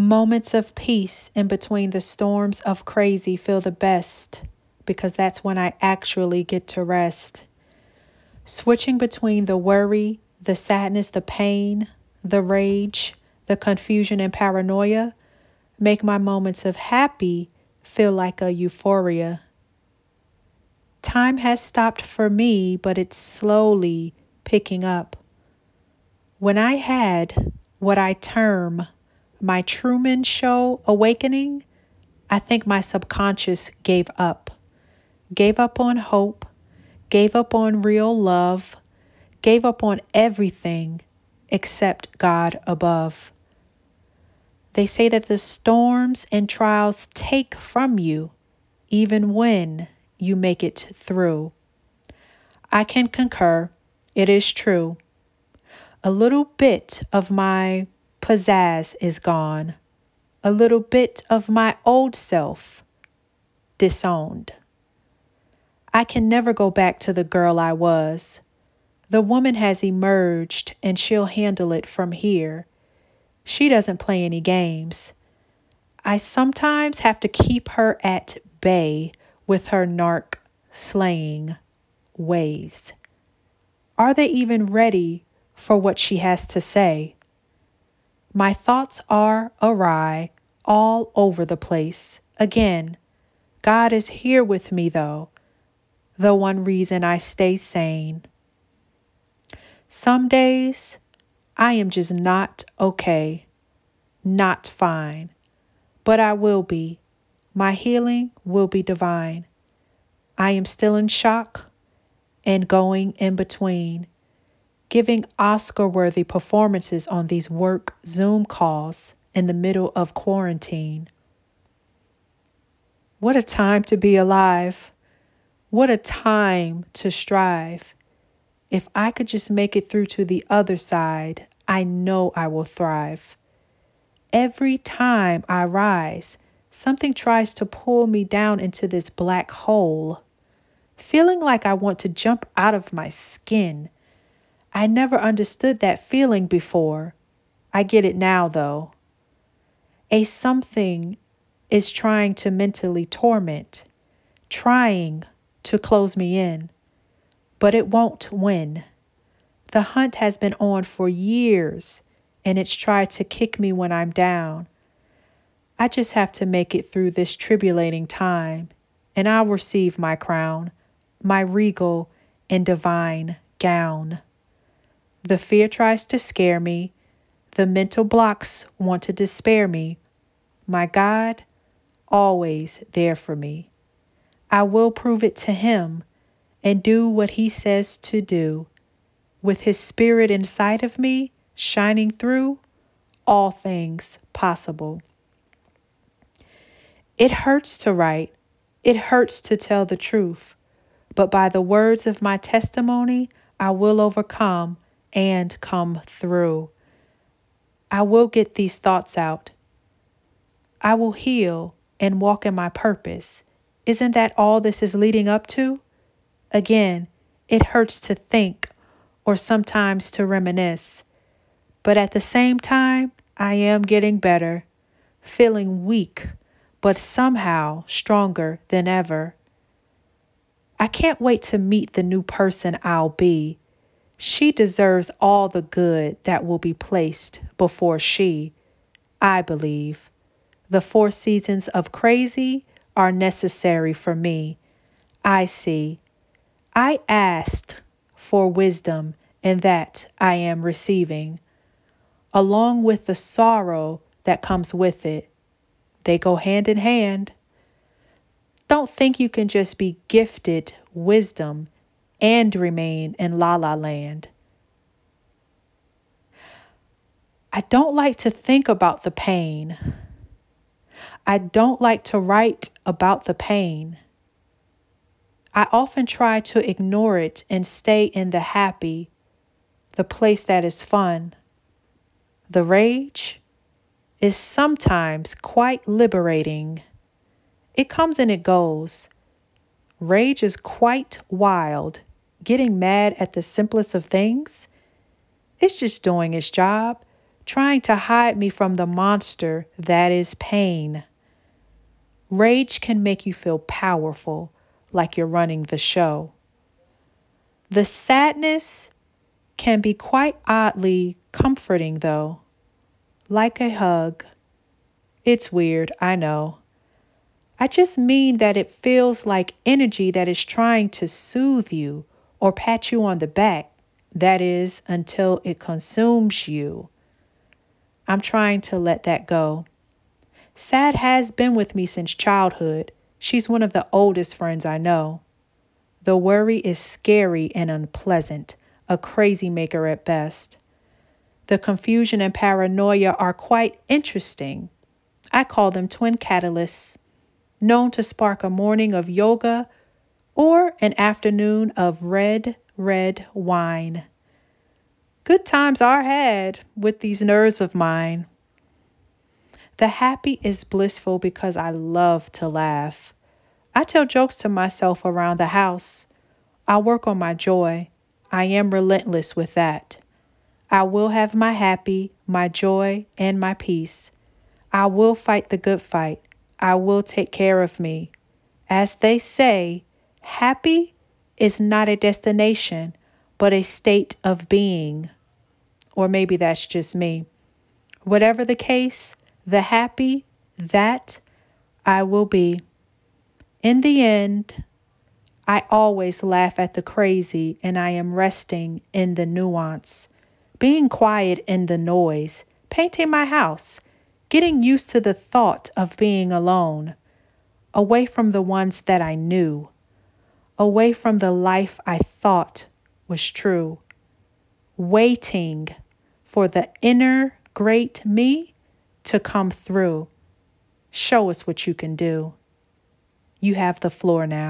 Moments of peace in between the storms of crazy feel the best because that's when I actually get to rest. Switching between the worry, the sadness, the pain, the rage, the confusion, and paranoia make my moments of happy feel like a euphoria. Time has stopped for me, but it's slowly picking up. When I had what I term my Truman Show awakening, I think my subconscious gave up. Gave up on hope, gave up on real love, gave up on everything except God above. They say that the storms and trials take from you even when you make it through. I can concur, it is true. A little bit of my pizzazz is gone, a little bit of my old self disowned. I can never go back to the girl I was. The woman has emerged and she'll handle it from here. She doesn't play any games. I sometimes have to keep her at bay with her narc slaying ways. Are they even ready for what she has to say? My thoughts are awry, all over the place. Again, God is here with me, though, the one reason I stay sane. Some days I am just not okay, not fine, but I will be. My healing will be divine. I am still in shock and going in between, giving Oscar worthy performances on these work Zoom calls in the middle of quarantine. What a time to be alive! What a time to strive! If I could just make it through to the other side, I know I will thrive. Every time I rise, something tries to pull me down into this black hole, feeling like I want to jump out of my skin. I never understood that feeling before. I get it now, though. A something is trying to mentally torment, trying to close me in but it won't win. The hunt has been on for years, and it's tried to kick me when I'm down. I just have to make it through this tribulating time, and I'll receive my crown, my regal and divine gown. The fear tries to scare me, the mental blocks want to despair me. My God, always there for me. I will prove it to Him and do what He says to do. With His Spirit inside of me, shining through, all things possible. It hurts to write, it hurts to tell the truth, but by the words of my testimony, I will overcome and come through. I will get these thoughts out. I will heal and walk in my purpose. Isn't that all this is leading up to? Again, it hurts to think or sometimes to reminisce. But at the same time, I am getting better, feeling weak, but somehow stronger than ever. I can't wait to meet the new person I'll be. She deserves all the good that will be placed before she, I believe. The four seasons of crazy are necessary for me. I see I asked for wisdom, and that I am receiving, along with the sorrow that comes with it. They go hand in hand. Don't think you can just be gifted wisdom and remain in la la land. I don't like to think about the pain. I don't like to write about the pain. I often try to ignore it and stay in the happy, the place that is fun. The rage is sometimes quite liberating. It comes and it goes. Rage is quite wild, getting mad at the simplest of things. It's just doing its job, trying to hide me from the monster that is pain. Rage can make you feel powerful, like you're running the show. The sadness can be quite oddly comforting, though, like a hug. It's weird, I know. I just mean that it feels like energy that is trying to soothe you or pat you on the back. That is, until it consumes you. I'm trying to let that go. Sad has been with me since childhood. She's one of the oldest friends I know. The worry is scary and unpleasant, a crazy maker at best. The confusion and paranoia are quite interesting. I call them twin catalysts, known to spark a morning of yoga or an afternoon of red, red wine. Good times are had with these nerves of mine. The happy is blissful because I love to laugh. I tell jokes to myself around the house. I work on my joy. I am relentless with that. I will have my happy, my joy, and my peace. I will fight the good fight. I will take care of me. As they say, happy is not a destination, but a state of being. Or maybe that's just me. Whatever the case, the happy, that I will be. In the end, I always laugh at the crazy and I am resting in the nuance, being quiet in the noise, painting my house, getting used to the thought of being alone, away from the ones that I knew, away from the life I thought was true, waiting for the inner great me to come through. Show us what you can do. You have the floor now.